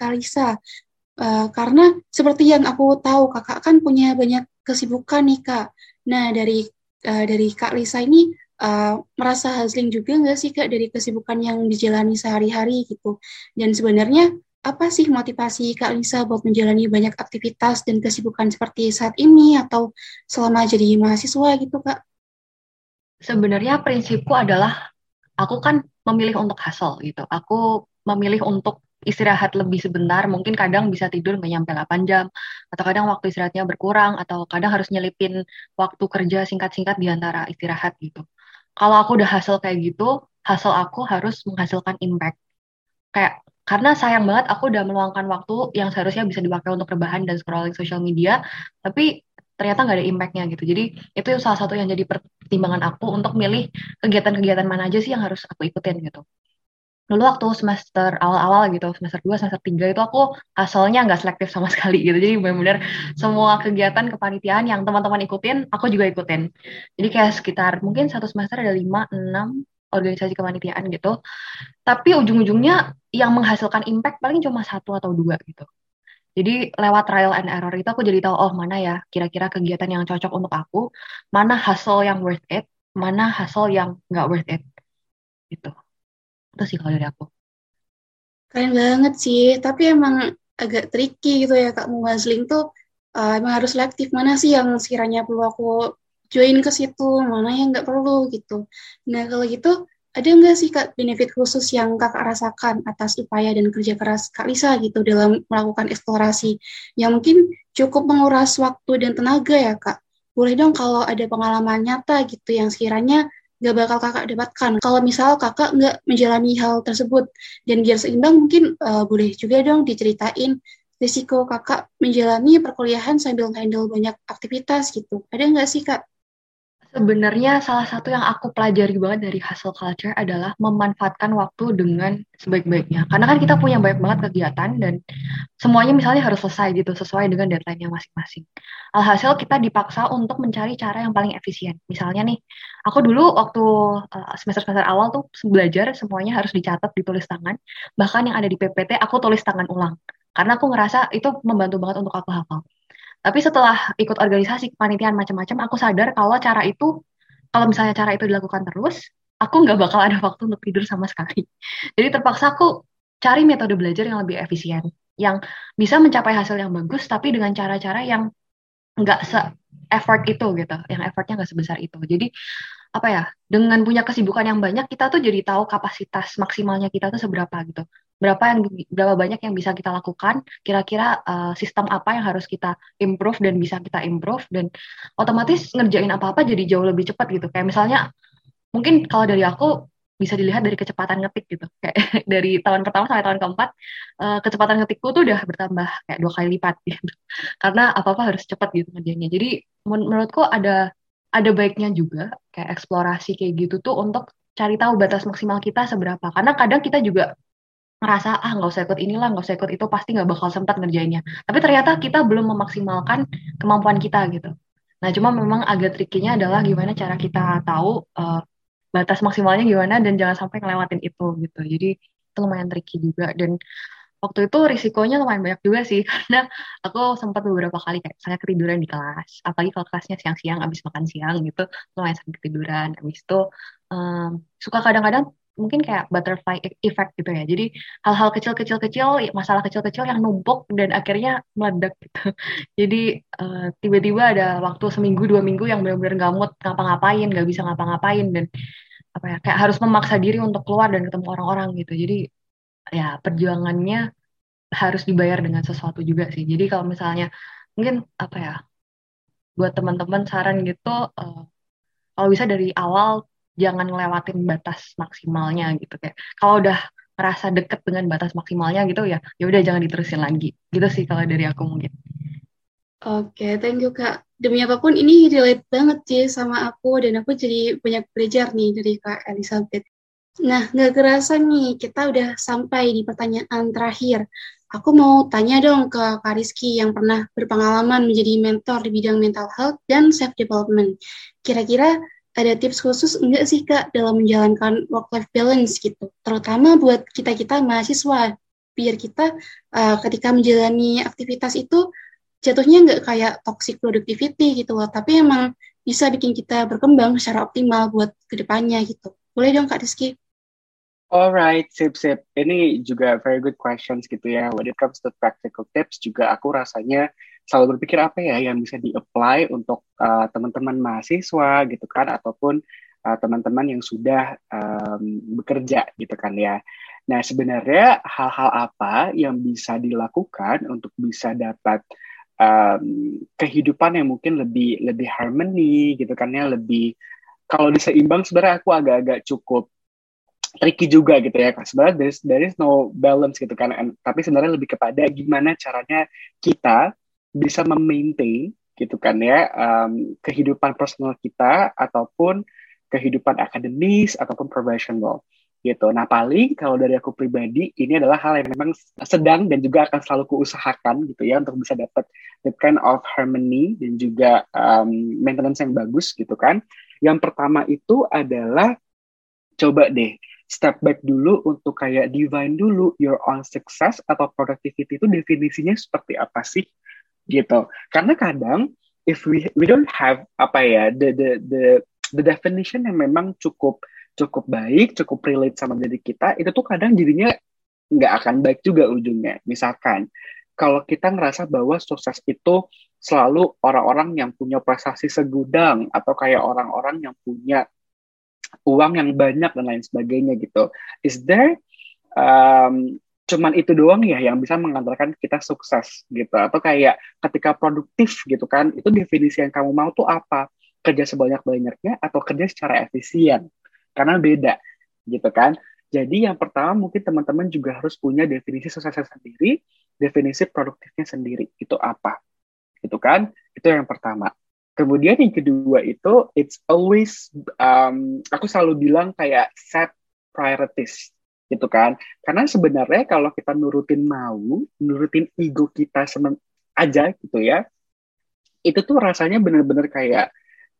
Kalisa. Uh, karena seperti yang aku tahu, kakak kan punya banyak kesibukan nih kak. Nah dari uh, dari kak Lisa ini uh, merasa hustling juga nggak sih kak dari kesibukan yang dijalani sehari-hari gitu? Dan sebenarnya apa sih motivasi Kak Lisa buat menjalani banyak aktivitas dan kesibukan seperti saat ini atau selama jadi mahasiswa gitu Kak? Sebenarnya prinsipku adalah aku kan memilih untuk hustle gitu. Aku memilih untuk istirahat lebih sebentar, mungkin kadang bisa tidur nggak nyampe 8 jam, atau kadang waktu istirahatnya berkurang, atau kadang harus nyelipin waktu kerja singkat-singkat di antara istirahat gitu. Kalau aku udah hasil kayak gitu, hasil aku harus menghasilkan impact. Kayak karena sayang banget aku udah meluangkan waktu yang seharusnya bisa dipakai untuk rebahan dan scrolling social media, tapi ternyata nggak ada impactnya gitu. Jadi itu salah satu yang jadi pertimbangan aku untuk milih kegiatan-kegiatan mana aja sih yang harus aku ikutin gitu dulu waktu semester awal-awal gitu semester 2 semester 3 itu aku asalnya nggak selektif sama sekali gitu. Jadi benar-benar semua kegiatan kepanitiaan yang teman-teman ikutin aku juga ikutin. Jadi kayak sekitar mungkin satu semester ada 5 6 organisasi kepanitiaan gitu. Tapi ujung-ujungnya yang menghasilkan impact paling cuma satu atau dua gitu. Jadi lewat trial and error itu aku jadi tahu oh mana ya kira-kira kegiatan yang cocok untuk aku mana hasil yang worth it mana hasil yang nggak worth it gitu itu sih kalau dari aku. Keren banget sih tapi emang agak tricky gitu ya kak muazling tuh uh, emang harus selektif. Mana sih yang sekiranya perlu aku join ke situ? Mana yang nggak perlu gitu. Nah kalau gitu ada nggak sih kak benefit khusus yang kakak rasakan atas upaya dan kerja keras kak Lisa gitu dalam melakukan eksplorasi? Yang mungkin cukup menguras waktu dan tenaga ya kak. Boleh dong kalau ada pengalaman nyata gitu yang sekiranya nggak bakal kakak dapatkan. Kalau misal kakak nggak menjalani hal tersebut dan biar seimbang mungkin uh, boleh juga dong diceritain risiko kakak menjalani perkuliahan sambil handle banyak aktivitas gitu. Ada nggak sih kak? Sebenarnya salah satu yang aku pelajari banget dari hustle culture adalah memanfaatkan waktu dengan sebaik-baiknya. Karena kan kita punya banyak banget kegiatan dan semuanya misalnya harus selesai gitu sesuai dengan deadline-nya masing-masing. Alhasil kita dipaksa untuk mencari cara yang paling efisien. Misalnya nih, aku dulu waktu eh, semester-semester awal tuh belajar semuanya harus dicatat, ditulis tangan. Bahkan yang ada di PPT aku tulis tangan ulang. Karena aku ngerasa itu membantu banget untuk aku hafal. Tapi setelah ikut organisasi kepanitiaan macam-macam, aku sadar kalau cara itu, kalau misalnya cara itu dilakukan terus, aku nggak bakal ada waktu untuk tidur sama sekali. Jadi terpaksa aku cari metode belajar yang lebih efisien, yang bisa mencapai hasil yang bagus, tapi dengan cara-cara yang nggak se effort itu gitu, yang effortnya nggak sebesar itu. Jadi apa ya dengan punya kesibukan yang banyak kita tuh jadi tahu kapasitas maksimalnya kita tuh seberapa gitu berapa yang berapa banyak yang bisa kita lakukan? Kira-kira uh, sistem apa yang harus kita improve dan bisa kita improve? Dan otomatis ngerjain apa-apa jadi jauh lebih cepat gitu. Kayak misalnya mungkin kalau dari aku bisa dilihat dari kecepatan ngetik gitu. Kayak dari tahun pertama sampai tahun keempat uh, kecepatan ngetikku tuh udah bertambah kayak dua kali lipat gitu. Karena apa apa harus cepat gitu ngerjainnya. Jadi men menurutku ada ada baiknya juga kayak eksplorasi kayak gitu tuh untuk cari tahu batas maksimal kita seberapa. Karena kadang kita juga ngerasa ah nggak usah ikut inilah nggak usah ikut itu pasti nggak bakal sempat ngerjainnya. Tapi ternyata kita belum memaksimalkan kemampuan kita gitu. Nah cuma memang agak trikinya adalah gimana cara kita tahu uh, batas maksimalnya gimana dan jangan sampai ngelewatin itu gitu. Jadi itu lumayan tricky juga dan waktu itu risikonya lumayan banyak juga sih karena aku sempat beberapa kali kayak saya ketiduran di kelas apalagi kalau kelasnya siang-siang abis makan siang gitu lumayan sering ketiduran abis itu um, suka kadang-kadang mungkin kayak butterfly effect gitu ya. Jadi hal-hal kecil-kecil kecil masalah kecil-kecil yang numpuk dan akhirnya meledak gitu. Jadi uh, tiba-tiba ada waktu seminggu dua minggu yang benar-benar nggak mood ngapa-ngapain nggak bisa ngapa-ngapain dan apa ya kayak harus memaksa diri untuk keluar dan ketemu orang-orang gitu. Jadi ya perjuangannya harus dibayar dengan sesuatu juga sih. Jadi kalau misalnya mungkin apa ya buat teman-teman saran gitu uh, kalau bisa dari awal jangan ngelewatin batas maksimalnya gitu kayak kalau udah ngerasa deket dengan batas maksimalnya gitu ya ya udah jangan diterusin lagi gitu sih kalau dari aku mungkin. Oke, okay, thank you Kak. Demi apa pun ini relate banget sih sama aku dan aku jadi banyak belajar nih dari Kak Elizabeth. Nah, nggak kerasa nih, kita udah sampai di pertanyaan terakhir. Aku mau tanya dong ke Kak Rizky yang pernah berpengalaman menjadi mentor di bidang mental health dan self-development. Kira-kira ada tips khusus enggak sih Kak dalam menjalankan work-life balance gitu? Terutama buat kita-kita mahasiswa biar kita uh, ketika menjalani aktivitas itu jatuhnya nggak kayak toxic productivity gitu loh, tapi emang bisa bikin kita berkembang secara optimal buat ke depannya gitu. Boleh dong Kak Rizky? Alright, sip sip. Ini juga very good questions gitu ya. When it comes to practical tips juga aku rasanya selalu berpikir apa ya yang bisa di-apply untuk uh, teman-teman mahasiswa gitu kan ataupun uh, teman-teman yang sudah um, bekerja gitu kan ya. Nah, sebenarnya hal-hal apa yang bisa dilakukan untuk bisa dapat um, kehidupan yang mungkin lebih lebih harmony gitu kan ya, lebih kalau diseimbang sebenarnya aku agak-agak cukup tricky juga gitu ya sebenarnya there is, there is no balance gitu kan And, tapi sebenarnya lebih kepada gimana caranya kita bisa memaintain gitu kan ya um, kehidupan personal kita ataupun kehidupan akademis ataupun profesional gitu. Nah paling kalau dari aku pribadi ini adalah hal yang memang sedang dan juga akan selalu kuusahakan gitu ya untuk bisa dapat the kind of harmony dan juga um, maintenance yang bagus gitu kan. Yang pertama itu adalah coba deh step back dulu untuk kayak divine dulu your own success atau productivity itu definisinya seperti apa sih gitu karena kadang if we we don't have apa ya the the the the definition yang memang cukup cukup baik cukup relate sama diri kita itu tuh kadang jadinya nggak akan baik juga ujungnya misalkan kalau kita ngerasa bahwa sukses itu selalu orang-orang yang punya prestasi segudang atau kayak orang-orang yang punya uang yang banyak dan lain sebagainya gitu. Is there um, cuman itu doang ya yang bisa mengantarkan kita sukses gitu. Atau kayak ketika produktif gitu kan itu definisi yang kamu mau tuh apa? Kerja sebanyak-banyaknya atau kerja secara efisien? Karena beda gitu kan? Jadi yang pertama mungkin teman-teman juga harus punya definisi suksesnya sendiri definisi produktifnya sendiri. Itu apa? Gitu kan? Itu yang pertama. Kemudian yang kedua itu it's always um, aku selalu bilang kayak set priorities gitu kan. Karena sebenarnya kalau kita nurutin mau, nurutin ego kita aja gitu ya. Itu tuh rasanya bener-bener kayak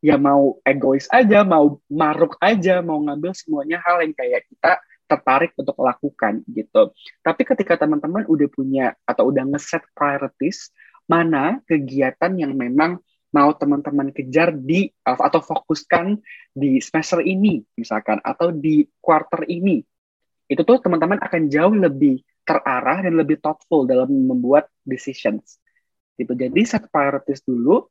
ya mau egois aja, mau maruk aja, mau ngambil semuanya hal yang kayak kita tertarik untuk lakukan gitu. Tapi ketika teman-teman udah punya atau udah ngeset priorities, mana kegiatan yang memang mau teman-teman kejar di atau fokuskan di semester ini misalkan atau di quarter ini itu tuh teman-teman akan jauh lebih terarah dan lebih thoughtful dalam membuat decisions. Gitu. Jadi set priorities dulu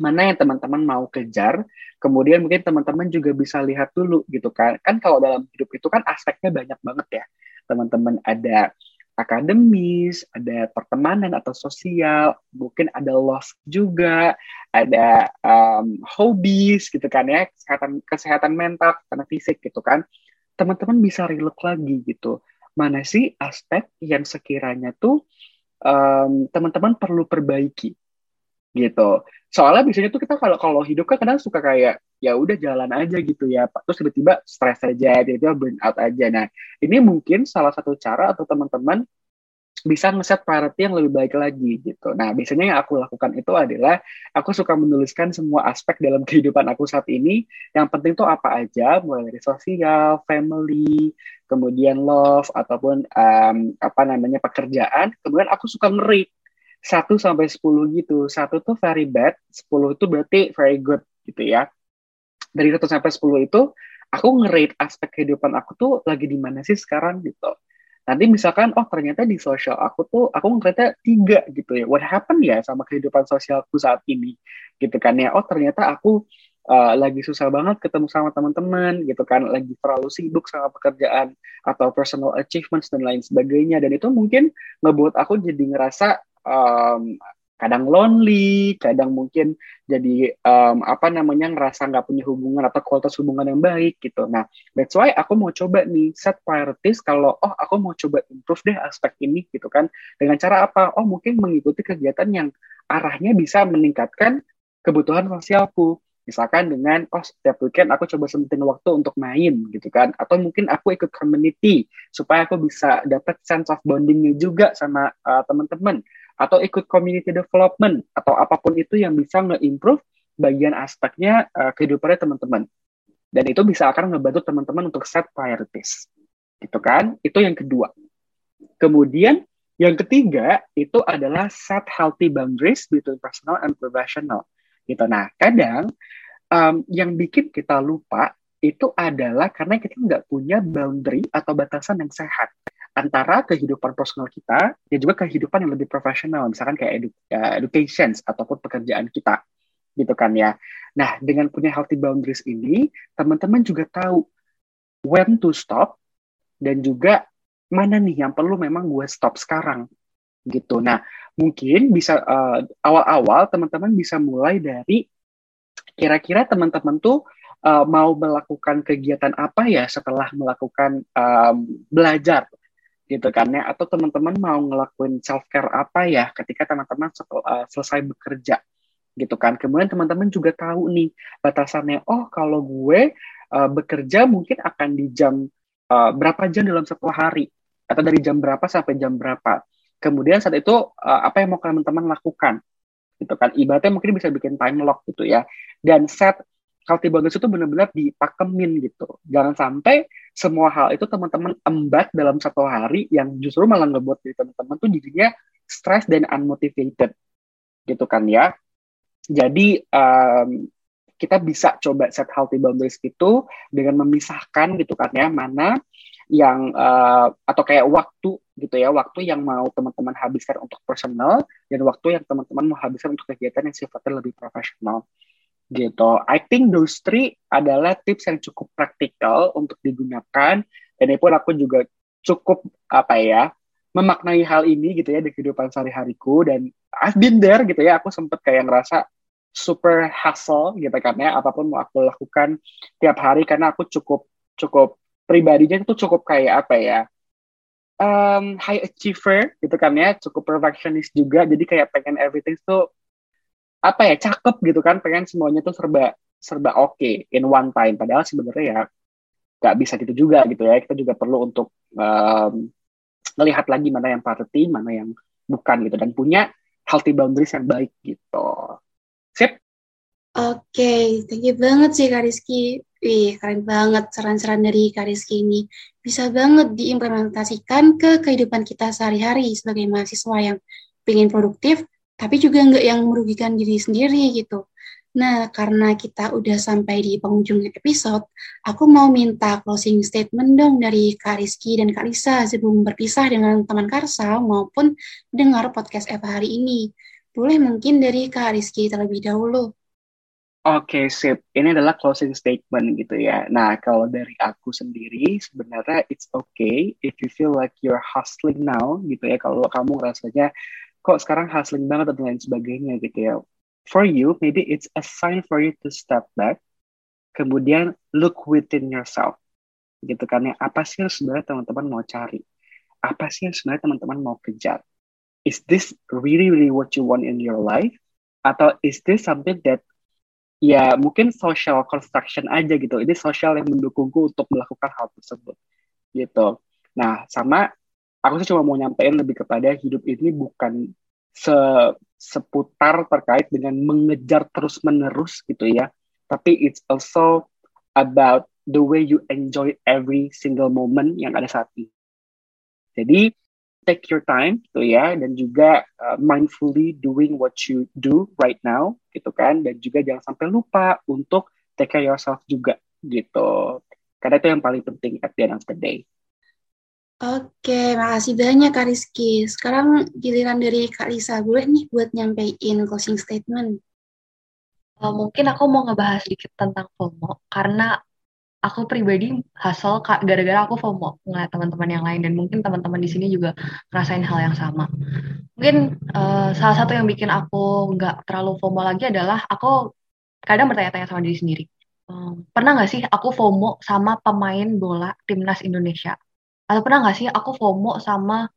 mana yang teman-teman mau kejar kemudian mungkin teman-teman juga bisa lihat dulu gitu kan. Kan kalau dalam hidup itu kan aspeknya banyak banget ya. Teman-teman ada akademis, ada pertemanan atau sosial, mungkin ada love juga, ada um, hobbies gitu kan ya, kesehatan kesehatan mental, karena fisik gitu kan. Teman-teman bisa relate lagi gitu. Mana sih aspek yang sekiranya tuh um, teman-teman perlu perbaiki gitu. Soalnya biasanya tuh kita kalau kalau hidup kan kadang suka kayak ya udah jalan aja gitu ya, terus tiba-tiba stres aja, tiba-tiba burn out aja. Nah, ini mungkin salah satu cara atau teman-teman bisa ngeset priority yang lebih baik lagi gitu. Nah, biasanya yang aku lakukan itu adalah aku suka menuliskan semua aspek dalam kehidupan aku saat ini. Yang penting tuh apa aja, mulai dari sosial, family, kemudian love ataupun um, apa namanya pekerjaan. Kemudian aku suka ngeri 1 sampai 10 gitu. Satu tuh very bad, 10 itu berarti very good gitu ya. Dari 1 sampai 10 itu aku ngerate aspek kehidupan aku tuh lagi di mana sih sekarang gitu. Nanti misalkan, oh ternyata di sosial aku tuh, aku ngerasa tiga gitu ya. What happened ya sama kehidupan sosialku saat ini? Gitu kan ya. Oh ternyata aku uh, lagi susah banget ketemu sama teman-teman gitu kan. Lagi terlalu sibuk sama pekerjaan atau personal achievements dan lain sebagainya. Dan itu mungkin ngebuat aku jadi ngerasa um, kadang lonely, kadang mungkin jadi um, apa namanya ngerasa nggak punya hubungan atau kualitas hubungan yang baik gitu. Nah, that's why aku mau coba nih set priorities kalau oh aku mau coba improve deh aspek ini gitu kan. Dengan cara apa? Oh mungkin mengikuti kegiatan yang arahnya bisa meningkatkan kebutuhan sosialku. Misalkan dengan, oh setiap weekend aku coba sempetin waktu untuk main gitu kan. Atau mungkin aku ikut community supaya aku bisa dapat sense of bondingnya juga sama uh, teman-teman. Atau ikut community development atau apa pun itu yang bisa nge-improve bagian aspeknya uh, kehidupannya teman-teman. Dan itu bisa akan ngebantu teman-teman untuk set priorities. Gitu kan? Itu yang kedua. Kemudian yang ketiga itu adalah set healthy boundaries between personal and professional. Gitu. Nah, kadang um, yang bikin kita lupa itu adalah karena kita nggak punya boundary atau batasan yang sehat antara kehidupan personal kita dan juga kehidupan yang lebih profesional, misalkan kayak edu education ataupun pekerjaan kita, gitu kan ya. Nah, dengan punya healthy boundaries ini, teman-teman juga tahu when to stop dan juga mana nih yang perlu memang gue stop sekarang, gitu. Nah, mungkin bisa uh, awal-awal teman-teman bisa mulai dari kira-kira teman-teman tuh uh, mau melakukan kegiatan apa ya setelah melakukan um, belajar gitu kan ya. Atau teman-teman mau ngelakuin self care apa ya ketika teman-teman uh, selesai bekerja gitu kan. Kemudian teman-teman juga tahu nih batasannya. Oh kalau gue uh, bekerja mungkin akan di jam uh, berapa jam dalam satu hari? Atau dari jam berapa sampai jam berapa? Kemudian saat itu uh, apa yang mau teman-teman lakukan? Gitu kan. Ibaratnya mungkin bisa bikin time lock gitu ya. Dan set healthy boundaries itu benar-benar dipakemin gitu. Jangan sampai semua hal itu teman-teman embat dalam satu hari yang justru malah ngebuat diri teman-teman tuh jadinya stress dan unmotivated gitu kan ya. Jadi um, kita bisa coba set healthy boundaries itu dengan memisahkan gitu kan ya mana yang uh, atau kayak waktu gitu ya waktu yang mau teman-teman habiskan untuk personal dan waktu yang teman-teman mau habiskan untuk kegiatan yang sifatnya lebih profesional gitu. I think those three adalah tips yang cukup praktikal untuk digunakan. Dan itu pun aku juga cukup apa ya memaknai hal ini gitu ya di kehidupan sehari-hariku. Dan I've been there gitu ya. Aku sempet kayak ngerasa super hustle gitu kan ya. Apa pun mau aku lakukan tiap hari. Karena aku cukup cukup pribadinya itu cukup kayak apa ya um, high achiever gitu kan ya. Cukup perfectionist juga. Jadi kayak pengen everything tuh apa ya cakep gitu kan pengen semuanya tuh serba serba oke okay in one time. Padahal sebenarnya ya nggak bisa gitu juga gitu ya. Kita juga perlu untuk um, melihat lagi mana yang priority mana yang bukan gitu. Dan punya healthy boundaries yang baik gitu. Sip? Oke, okay, thank you banget sih Kak Rizky. Wih, keren banget saran-saran dari Kak Rizky ini. Bisa banget diimplementasikan ke kehidupan kita sehari-hari sebagai mahasiswa yang ingin produktif, tapi juga nggak yang merugikan diri sendiri gitu. Nah, karena kita udah sampai di penghujung episode, aku mau minta closing statement dong dari Kak Rizky dan Kak Lisa sebelum berpisah dengan teman Karsa maupun dengar podcast Eva hari ini. Boleh mungkin dari Kak Rizky terlebih dahulu. Oke, okay, sip. Ini adalah closing statement gitu ya. Nah, kalau dari aku sendiri, sebenarnya it's okay if you feel like you're hustling now gitu ya. Kalau kamu rasanya kok sekarang hustling banget dan lain sebagainya gitu ya. For you, maybe it's a sign for you to step back, kemudian look within yourself. Gitu kan ya, apa sih yang sebenarnya teman-teman mau cari? Apa sih yang sebenarnya teman-teman mau kejar? Is this really, really what you want in your life? Atau is this something that ya mungkin social construction aja gitu. Ini sosial yang mendukungku untuk melakukan hal tersebut gitu. Nah, sama aku sih cuma mau nyampein lebih kepada hidup ini bukan se seputar terkait dengan mengejar terus menerus gitu ya. Tapi it's also about the way you enjoy every single moment yang ada saat ini. Jadi take your time gitu ya dan juga uh, mindfully doing what you do right now gitu kan. Dan juga jangan sampai lupa untuk take care yourself juga gitu. Karena itu yang paling penting at the end of the day Oke, makasih banyak Kak Rizky. Sekarang giliran dari Kak Lisa. Boleh nih buat nyampein closing statement? Uh, mungkin aku mau ngebahas sedikit tentang FOMO. Karena aku pribadi hasil gara-gara aku FOMO ngeliat teman-teman yang lain. Dan mungkin teman-teman di sini juga ngerasain hal yang sama. Mungkin uh, salah satu yang bikin aku nggak terlalu FOMO lagi adalah aku kadang bertanya-tanya sama diri sendiri. Um, pernah nggak sih aku FOMO sama pemain bola timnas Indonesia? Atau pernah nggak sih aku FOMO sama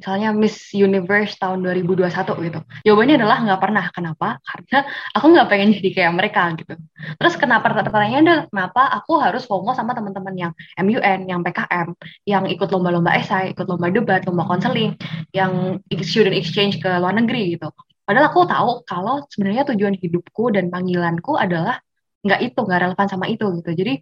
misalnya Miss Universe tahun 2021 gitu? Jawabannya adalah nggak pernah. Kenapa? Karena aku nggak pengen jadi kayak mereka gitu. Terus kenapa pertanyaannya adalah kenapa aku harus FOMO sama teman-teman yang MUN, yang PKM, yang ikut lomba-lomba esai, ikut lomba debat, lomba konseling, yang student exchange ke luar negeri gitu. Padahal aku tahu kalau sebenarnya tujuan hidupku dan panggilanku adalah nggak itu, nggak relevan sama itu gitu. Jadi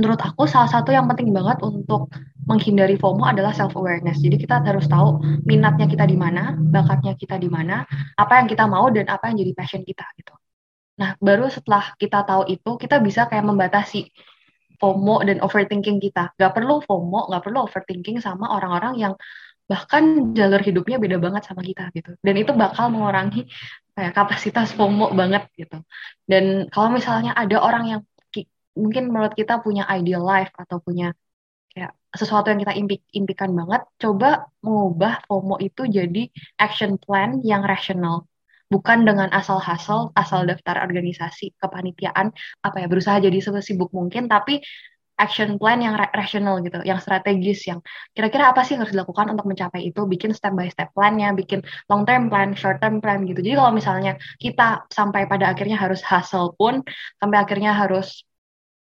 menurut aku salah satu yang penting banget untuk menghindari FOMO adalah self awareness. Jadi kita harus tahu minatnya kita di mana, bakatnya kita di mana, apa yang kita mau dan apa yang jadi passion kita gitu. Nah, baru setelah kita tahu itu, kita bisa kayak membatasi FOMO dan overthinking kita. Gak perlu FOMO, gak perlu overthinking sama orang-orang yang bahkan jalur hidupnya beda banget sama kita gitu. Dan itu bakal mengurangi kayak kapasitas FOMO banget gitu. Dan kalau misalnya ada orang yang mungkin menurut kita punya ideal life atau punya sesuatu yang kita impi impikan banget, coba mengubah FOMO itu jadi action plan yang rasional. Bukan dengan asal hasil, asal daftar organisasi, kepanitiaan, apa ya, berusaha jadi sesibuk mungkin, tapi action plan yang rasional gitu, yang strategis, yang kira-kira apa sih yang harus dilakukan untuk mencapai itu, bikin step by step plan-nya, bikin long term plan, short term plan gitu. Jadi kalau misalnya kita sampai pada akhirnya harus hustle pun, sampai akhirnya harus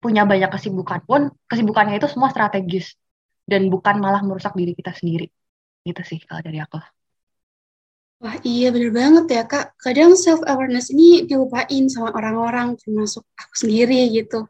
punya banyak kesibukan pun, kesibukannya itu semua strategis dan bukan malah merusak diri kita sendiri. Gitu sih kalau dari aku. Wah iya bener banget ya kak. Kadang self awareness ini dilupain sama orang-orang termasuk aku sendiri gitu.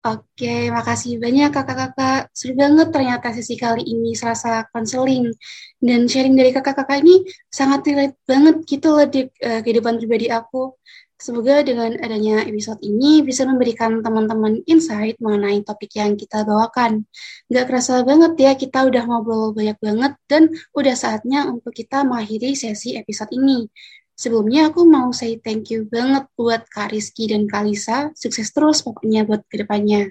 Oke, makasih banyak kakak-kakak. Seru banget ternyata sesi kali ini serasa konseling. Dan sharing dari kakak-kakak ini sangat relate banget gitu loh di uh, kehidupan pribadi aku. Semoga dengan adanya episode ini bisa memberikan teman-teman insight mengenai topik yang kita bawakan. Gak kerasa banget ya kita udah ngobrol banyak banget dan udah saatnya untuk kita mengakhiri sesi episode ini. Sebelumnya aku mau say thank you banget buat Kak Rizky dan Kak Lisa. Sukses terus pokoknya buat ke depannya.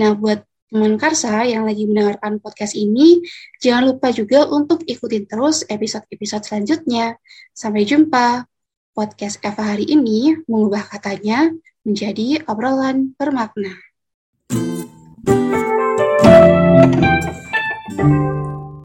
Nah buat teman Karsa yang lagi mendengarkan podcast ini, jangan lupa juga untuk ikutin terus episode-episode selanjutnya. Sampai jumpa podcast Eva hari ini mengubah katanya menjadi obrolan bermakna. thank you